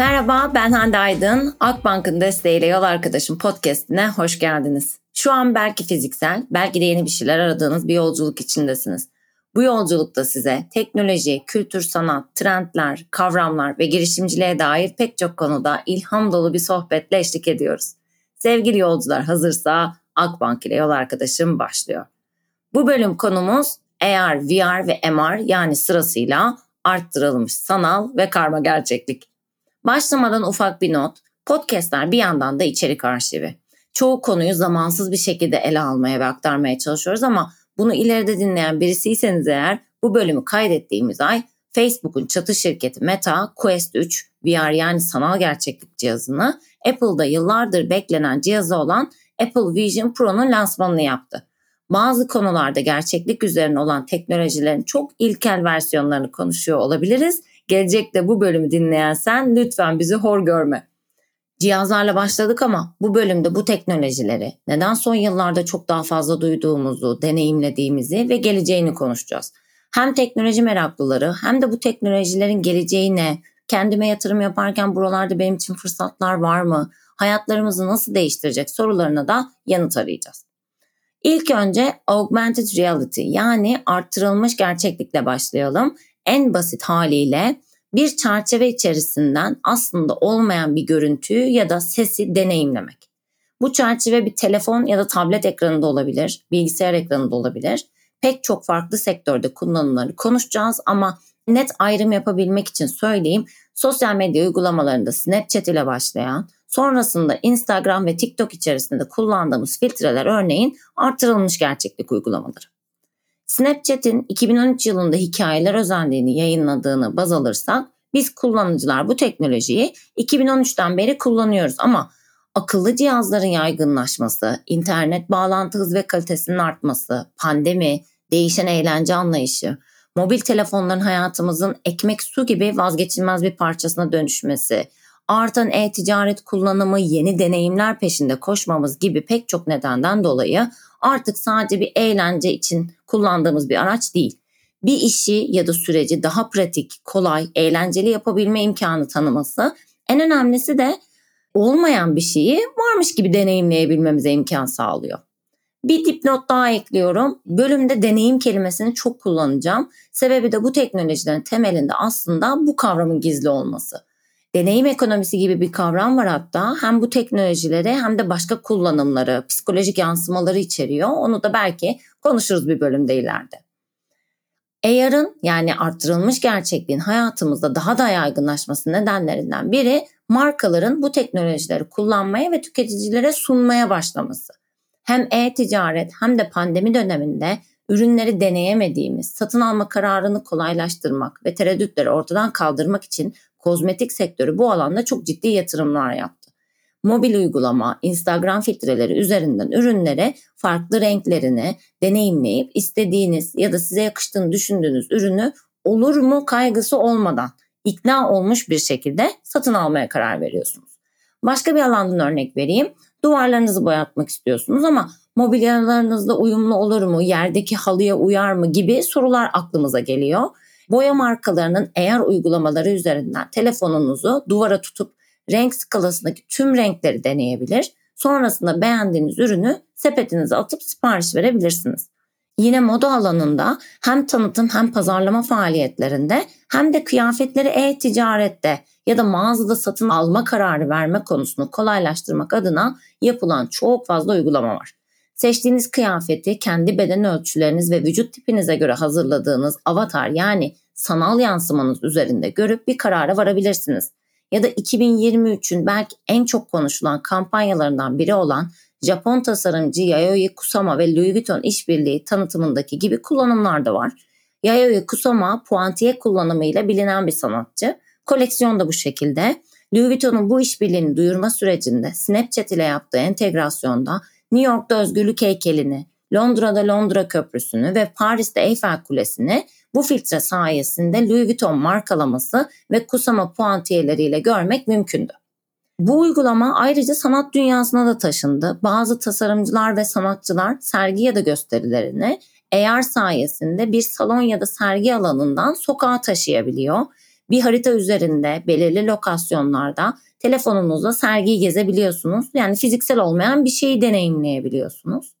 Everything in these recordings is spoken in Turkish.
Merhaba ben Hande Aydın. Akbank'ın desteğiyle Yol Arkadaşım podcastine hoş geldiniz. Şu an belki fiziksel, belki de yeni bir şeyler aradığınız bir yolculuk içindesiniz. Bu yolculukta size teknoloji, kültür, sanat, trendler, kavramlar ve girişimciliğe dair pek çok konuda ilham dolu bir sohbetle eşlik ediyoruz. Sevgili yolcular hazırsa Akbank ile Yol Arkadaşım başlıyor. Bu bölüm konumuz AR, VR ve MR yani sırasıyla arttırılmış sanal ve karma gerçeklik. Başlamadan ufak bir not. Podcastler bir yandan da içerik arşivi. Çoğu konuyu zamansız bir şekilde ele almaya ve aktarmaya çalışıyoruz ama bunu ileride dinleyen birisiyseniz eğer bu bölümü kaydettiğimiz ay Facebook'un çatı şirketi Meta Quest 3 VR yani sanal gerçeklik cihazını Apple'da yıllardır beklenen cihazı olan Apple Vision Pro'nun lansmanını yaptı. Bazı konularda gerçeklik üzerine olan teknolojilerin çok ilkel versiyonlarını konuşuyor olabiliriz Gelecekte bu bölümü dinleyen sen lütfen bizi hor görme. Cihazlarla başladık ama bu bölümde bu teknolojileri neden son yıllarda çok daha fazla duyduğumuzu, deneyimlediğimizi ve geleceğini konuşacağız. Hem teknoloji meraklıları hem de bu teknolojilerin geleceği ne, kendime yatırım yaparken buralarda benim için fırsatlar var mı, hayatlarımızı nasıl değiştirecek sorularına da yanıt arayacağız. İlk önce augmented reality yani arttırılmış gerçeklikle başlayalım en basit haliyle bir çerçeve içerisinden aslında olmayan bir görüntüyü ya da sesi deneyimlemek. Bu çerçeve bir telefon ya da tablet ekranında olabilir, bilgisayar ekranında olabilir. Pek çok farklı sektörde kullanımları konuşacağız ama net ayrım yapabilmek için söyleyeyim. Sosyal medya uygulamalarında Snapchat ile başlayan, sonrasında Instagram ve TikTok içerisinde kullandığımız filtreler örneğin artırılmış gerçeklik uygulamaları. Snapchat'in 2013 yılında hikayeler özelliğini yayınladığını baz alırsak biz kullanıcılar bu teknolojiyi 2013'ten beri kullanıyoruz. Ama akıllı cihazların yaygınlaşması, internet bağlantı hız ve kalitesinin artması, pandemi, değişen eğlence anlayışı, mobil telefonların hayatımızın ekmek su gibi vazgeçilmez bir parçasına dönüşmesi, artan e-ticaret kullanımı, yeni deneyimler peşinde koşmamız gibi pek çok nedenden dolayı artık sadece bir eğlence için kullandığımız bir araç değil. Bir işi ya da süreci daha pratik, kolay, eğlenceli yapabilme imkanı tanıması. En önemlisi de olmayan bir şeyi varmış gibi deneyimleyebilmemize imkan sağlıyor. Bir dipnot daha ekliyorum. Bölümde deneyim kelimesini çok kullanacağım. Sebebi de bu teknolojilerin temelinde aslında bu kavramın gizli olması. Deneyim ekonomisi gibi bir kavram var hatta. Hem bu teknolojileri hem de başka kullanımları, psikolojik yansımaları içeriyor. Onu da belki konuşuruz bir bölümde ileride. AR'ın yani arttırılmış gerçekliğin hayatımızda daha da yaygınlaşması nedenlerinden biri markaların bu teknolojileri kullanmaya ve tüketicilere sunmaya başlaması. Hem e-ticaret hem de pandemi döneminde ürünleri deneyemediğimiz, satın alma kararını kolaylaştırmak ve tereddütleri ortadan kaldırmak için kozmetik sektörü bu alanda çok ciddi yatırımlar yaptı. Mobil uygulama, Instagram filtreleri üzerinden ürünlere farklı renklerini deneyimleyip istediğiniz ya da size yakıştığını düşündüğünüz ürünü olur mu kaygısı olmadan ikna olmuş bir şekilde satın almaya karar veriyorsunuz. Başka bir alandan örnek vereyim. Duvarlarınızı boyatmak istiyorsunuz ama mobilyalarınızla uyumlu olur mu, yerdeki halıya uyar mı gibi sorular aklımıza geliyor. Boya markalarının eğer uygulamaları üzerinden telefonunuzu duvara tutup renk skalasındaki tüm renkleri deneyebilir. Sonrasında beğendiğiniz ürünü sepetinize atıp sipariş verebilirsiniz. Yine moda alanında hem tanıtım hem pazarlama faaliyetlerinde hem de kıyafetleri e-ticarette ya da mağazada satın alma kararı verme konusunu kolaylaştırmak adına yapılan çok fazla uygulama var. Seçtiğiniz kıyafeti kendi beden ölçüleriniz ve vücut tipinize göre hazırladığınız avatar yani sanal yansımanız üzerinde görüp bir karara varabilirsiniz. Ya da 2023'ün belki en çok konuşulan kampanyalarından biri olan Japon tasarımcı Yayoi Kusama ve Louis Vuitton işbirliği tanıtımındaki gibi kullanımlar da var. Yayoi Kusama puantiye kullanımıyla bilinen bir sanatçı. Koleksiyon da bu şekilde. Louis Vuitton'un bu işbirliğini duyurma sürecinde Snapchat ile yaptığı entegrasyonda New York'ta özgürlük heykelini, Londra'da Londra Köprüsü'nü ve Paris'te Eiffel Kulesi'ni bu filtre sayesinde Louis Vuitton markalaması ve Kusama puantiyeleriyle görmek mümkündü. Bu uygulama ayrıca sanat dünyasına da taşındı. Bazı tasarımcılar ve sanatçılar sergi ya da gösterilerini AR sayesinde bir salon ya da sergi alanından sokağa taşıyabiliyor. bir harita üzerinde belirli lokasyonlarda telefonunuzla sergiyi gezebiliyorsunuz. Yani fiziksel olmayan bir şeyi deneyimleyebiliyorsunuz.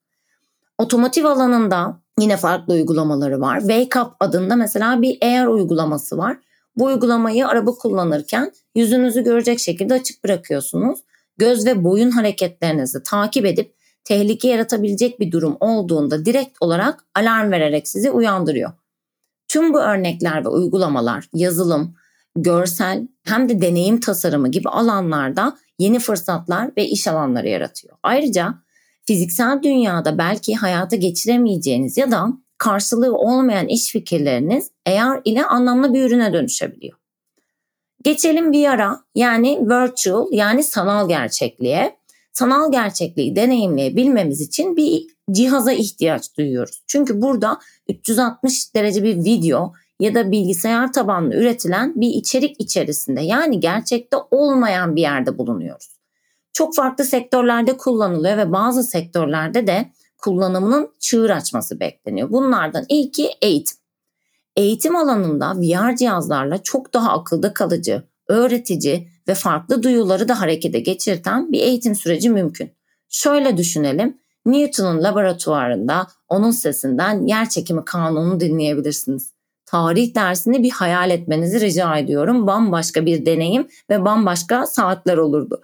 Otomotiv alanında yine farklı uygulamaları var. Wake Up adında mesela bir Air uygulaması var. Bu uygulamayı araba kullanırken yüzünüzü görecek şekilde açık bırakıyorsunuz. Göz ve boyun hareketlerinizi takip edip tehlike yaratabilecek bir durum olduğunda direkt olarak alarm vererek sizi uyandırıyor. Tüm bu örnekler ve uygulamalar yazılım, görsel hem de deneyim tasarımı gibi alanlarda yeni fırsatlar ve iş alanları yaratıyor. Ayrıca fiziksel dünyada belki hayata geçiremeyeceğiniz ya da karşılığı olmayan iş fikirleriniz AR ile anlamlı bir ürüne dönüşebiliyor. Geçelim VR'a yani virtual yani sanal gerçekliğe. Sanal gerçekliği deneyimleyebilmemiz için bir cihaza ihtiyaç duyuyoruz. Çünkü burada 360 derece bir video ya da bilgisayar tabanlı üretilen bir içerik içerisinde yani gerçekte olmayan bir yerde bulunuyoruz. Çok farklı sektörlerde kullanılıyor ve bazı sektörlerde de kullanımının çığır açması bekleniyor. Bunlardan ilki eğitim. Eğitim alanında VR cihazlarla çok daha akılda kalıcı, öğretici ve farklı duyuları da harekete geçirten bir eğitim süreci mümkün. Şöyle düşünelim. Newton'un laboratuvarında onun sesinden yer çekimi kanunu dinleyebilirsiniz. Tarih dersini bir hayal etmenizi rica ediyorum. Bambaşka bir deneyim ve bambaşka saatler olurdu.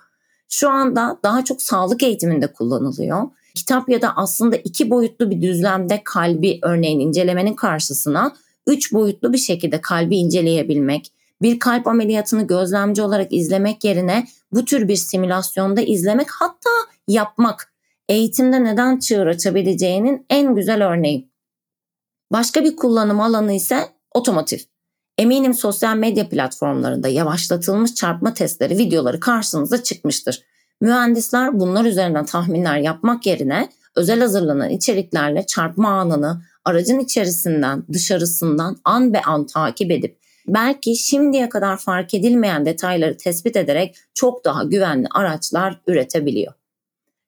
Şu anda daha çok sağlık eğitiminde kullanılıyor. Kitap ya da aslında iki boyutlu bir düzlemde kalbi örneğin incelemenin karşısına üç boyutlu bir şekilde kalbi inceleyebilmek, bir kalp ameliyatını gözlemci olarak izlemek yerine bu tür bir simülasyonda izlemek hatta yapmak eğitimde neden çığır açabileceğinin en güzel örneği. Başka bir kullanım alanı ise otomotiv. Eminim sosyal medya platformlarında yavaşlatılmış çarpma testleri videoları karşınıza çıkmıştır. Mühendisler bunlar üzerinden tahminler yapmak yerine özel hazırlanan içeriklerle çarpma anını aracın içerisinden dışarısından an be an takip edip belki şimdiye kadar fark edilmeyen detayları tespit ederek çok daha güvenli araçlar üretebiliyor.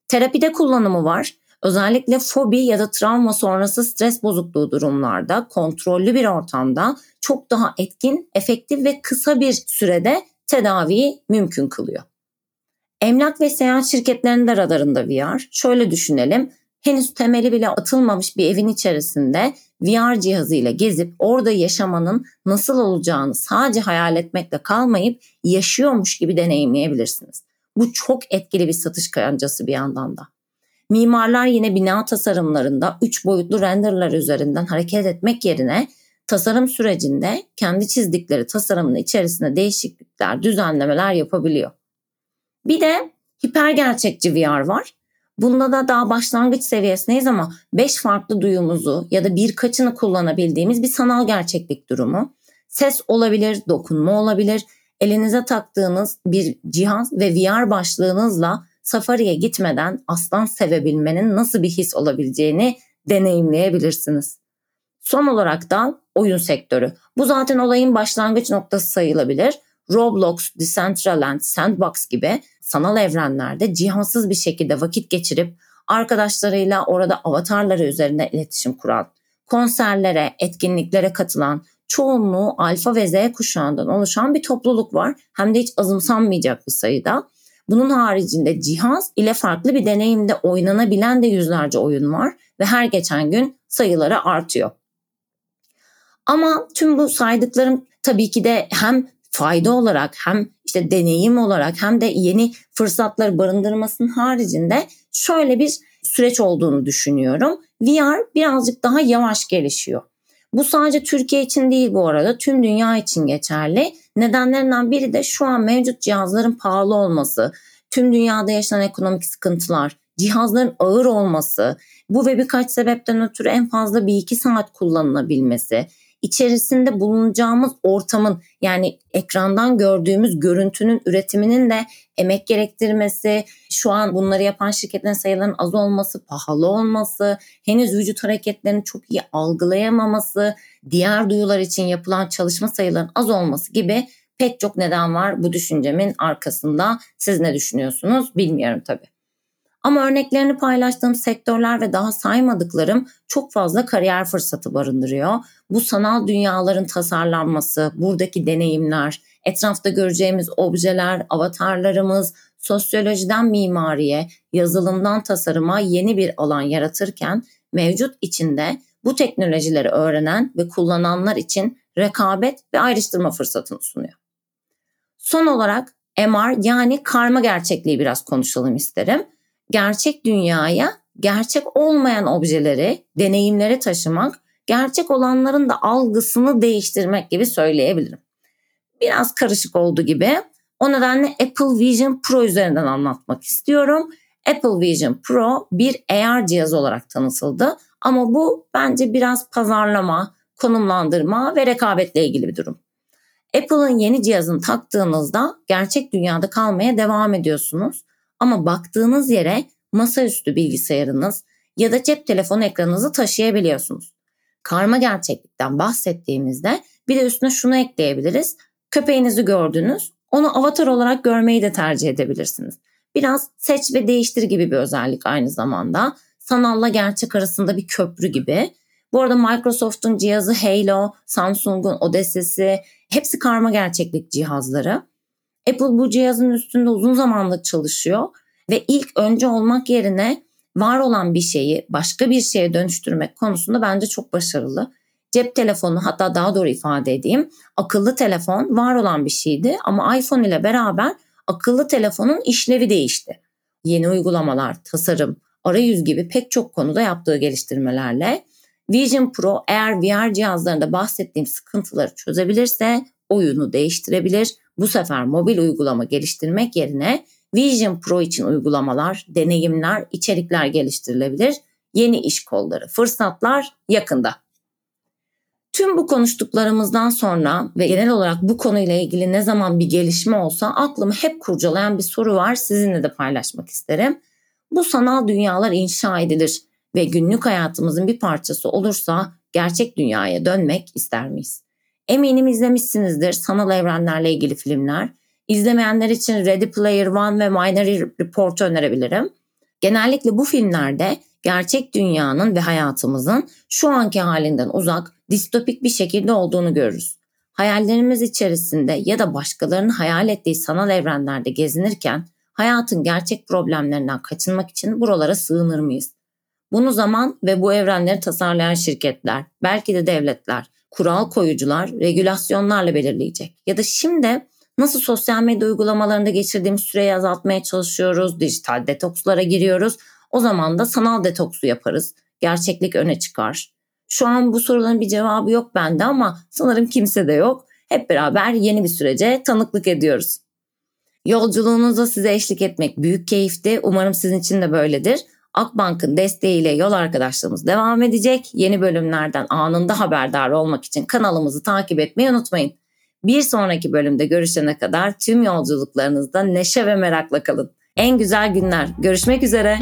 Terapide kullanımı var. Özellikle fobi ya da travma sonrası stres bozukluğu durumlarda kontrollü bir ortamda çok daha etkin, efektif ve kısa bir sürede tedaviyi mümkün kılıyor. Emlak ve seyahat şirketlerinin de radarında VR. Şöyle düşünelim. Henüz temeli bile atılmamış bir evin içerisinde VR cihazıyla gezip orada yaşamanın nasıl olacağını sadece hayal etmekle kalmayıp yaşıyormuş gibi deneyimleyebilirsiniz. Bu çok etkili bir satış kancası bir yandan da. Mimarlar yine bina tasarımlarında 3 boyutlu renderler üzerinden hareket etmek yerine tasarım sürecinde kendi çizdikleri tasarımın içerisinde değişiklikler, düzenlemeler yapabiliyor. Bir de hiper gerçekçi VR var. Bunda da daha başlangıç seviyesindeyiz ama 5 farklı duyumuzu ya da birkaçını kullanabildiğimiz bir sanal gerçeklik durumu. Ses olabilir, dokunma olabilir. Elinize taktığınız bir cihaz ve VR başlığınızla safariye gitmeden aslan sevebilmenin nasıl bir his olabileceğini deneyimleyebilirsiniz. Son olarak da oyun sektörü. Bu zaten olayın başlangıç noktası sayılabilir. Roblox, Decentraland, Sandbox gibi sanal evrenlerde cihazsız bir şekilde vakit geçirip arkadaşlarıyla orada avatarları üzerinde iletişim kuran, konserlere, etkinliklere katılan, çoğunluğu alfa ve z kuşağından oluşan bir topluluk var. Hem de hiç azımsanmayacak bir sayıda. Bunun haricinde cihaz ile farklı bir deneyimde oynanabilen de yüzlerce oyun var ve her geçen gün sayıları artıyor. Ama tüm bu saydıklarım tabii ki de hem fayda olarak hem işte deneyim olarak hem de yeni fırsatları barındırmasının haricinde şöyle bir süreç olduğunu düşünüyorum. VR birazcık daha yavaş gelişiyor. Bu sadece Türkiye için değil bu arada tüm dünya için geçerli. Nedenlerinden biri de şu an mevcut cihazların pahalı olması, tüm dünyada yaşanan ekonomik sıkıntılar, cihazların ağır olması, bu ve birkaç sebepten ötürü en fazla bir iki saat kullanılabilmesi, içerisinde bulunacağımız ortamın yani ekrandan gördüğümüz görüntünün üretiminin de emek gerektirmesi, şu an bunları yapan şirketlerin sayılarının az olması, pahalı olması, henüz vücut hareketlerini çok iyi algılayamaması, diğer duyular için yapılan çalışma sayılarının az olması gibi pek çok neden var bu düşüncemin arkasında. Siz ne düşünüyorsunuz bilmiyorum tabii. Ama örneklerini paylaştığım sektörler ve daha saymadıklarım çok fazla kariyer fırsatı barındırıyor. Bu sanal dünyaların tasarlanması, buradaki deneyimler, etrafta göreceğimiz objeler, avatarlarımız, sosyolojiden mimariye, yazılımdan tasarıma yeni bir alan yaratırken mevcut içinde bu teknolojileri öğrenen ve kullananlar için rekabet ve ayrıştırma fırsatını sunuyor. Son olarak MR yani karma gerçekliği biraz konuşalım isterim. Gerçek dünyaya gerçek olmayan objeleri, deneyimleri taşımak, gerçek olanların da algısını değiştirmek gibi söyleyebilirim. Biraz karışık oldu gibi. O nedenle Apple Vision Pro üzerinden anlatmak istiyorum. Apple Vision Pro bir AR cihaz olarak tanıtıldı ama bu bence biraz pazarlama, konumlandırma ve rekabetle ilgili bir durum. Apple'ın yeni cihazını taktığınızda gerçek dünyada kalmaya devam ediyorsunuz. Ama baktığınız yere masaüstü bilgisayarınız ya da cep telefonu ekranınızı taşıyabiliyorsunuz. Karma gerçeklikten bahsettiğimizde bir de üstüne şunu ekleyebiliriz. Köpeğinizi gördünüz, onu avatar olarak görmeyi de tercih edebilirsiniz. Biraz seç ve değiştir gibi bir özellik aynı zamanda. Sanalla gerçek arasında bir köprü gibi. Bu arada Microsoft'un cihazı Halo, Samsung'un Odyssey'si hepsi karma gerçeklik cihazları. Apple bu cihazın üstünde uzun zamandır çalışıyor ve ilk önce olmak yerine var olan bir şeyi başka bir şeye dönüştürmek konusunda bence çok başarılı. Cep telefonu hatta daha doğru ifade edeyim akıllı telefon var olan bir şeydi ama iPhone ile beraber akıllı telefonun işlevi değişti. Yeni uygulamalar, tasarım, arayüz gibi pek çok konuda yaptığı geliştirmelerle Vision Pro eğer VR cihazlarında bahsettiğim sıkıntıları çözebilirse oyunu değiştirebilir. Bu sefer mobil uygulama geliştirmek yerine Vision Pro için uygulamalar, deneyimler, içerikler geliştirilebilir. Yeni iş kolları, fırsatlar yakında. Tüm bu konuştuklarımızdan sonra ve genel olarak bu konuyla ilgili ne zaman bir gelişme olsa aklımı hep kurcalayan bir soru var. Sizinle de paylaşmak isterim. Bu sanal dünyalar inşa edilir ve günlük hayatımızın bir parçası olursa gerçek dünyaya dönmek ister miyiz? Eminim izlemişsinizdir sanal evrenlerle ilgili filmler. İzlemeyenler için Ready Player One ve Minority Report'u önerebilirim. Genellikle bu filmlerde gerçek dünyanın ve hayatımızın şu anki halinden uzak, distopik bir şekilde olduğunu görürüz. Hayallerimiz içerisinde ya da başkalarının hayal ettiği sanal evrenlerde gezinirken hayatın gerçek problemlerinden kaçınmak için buralara sığınır mıyız? Bunu zaman ve bu evrenleri tasarlayan şirketler, belki de devletler, kural koyucular, regülasyonlarla belirleyecek. Ya da şimdi nasıl sosyal medya uygulamalarında geçirdiğimiz süreyi azaltmaya çalışıyoruz, dijital detokslara giriyoruz. O zaman da sanal detoksu yaparız. Gerçeklik öne çıkar. Şu an bu soruların bir cevabı yok bende ama sanırım kimse de yok. Hep beraber yeni bir sürece tanıklık ediyoruz. Yolculuğunuzda size eşlik etmek büyük keyifti. Umarım sizin için de böyledir. Akbank'ın desteğiyle yol arkadaşlığımız devam edecek. Yeni bölümlerden anında haberdar olmak için kanalımızı takip etmeyi unutmayın. Bir sonraki bölümde görüşene kadar tüm yolculuklarınızda neşe ve merakla kalın. En güzel günler. Görüşmek üzere.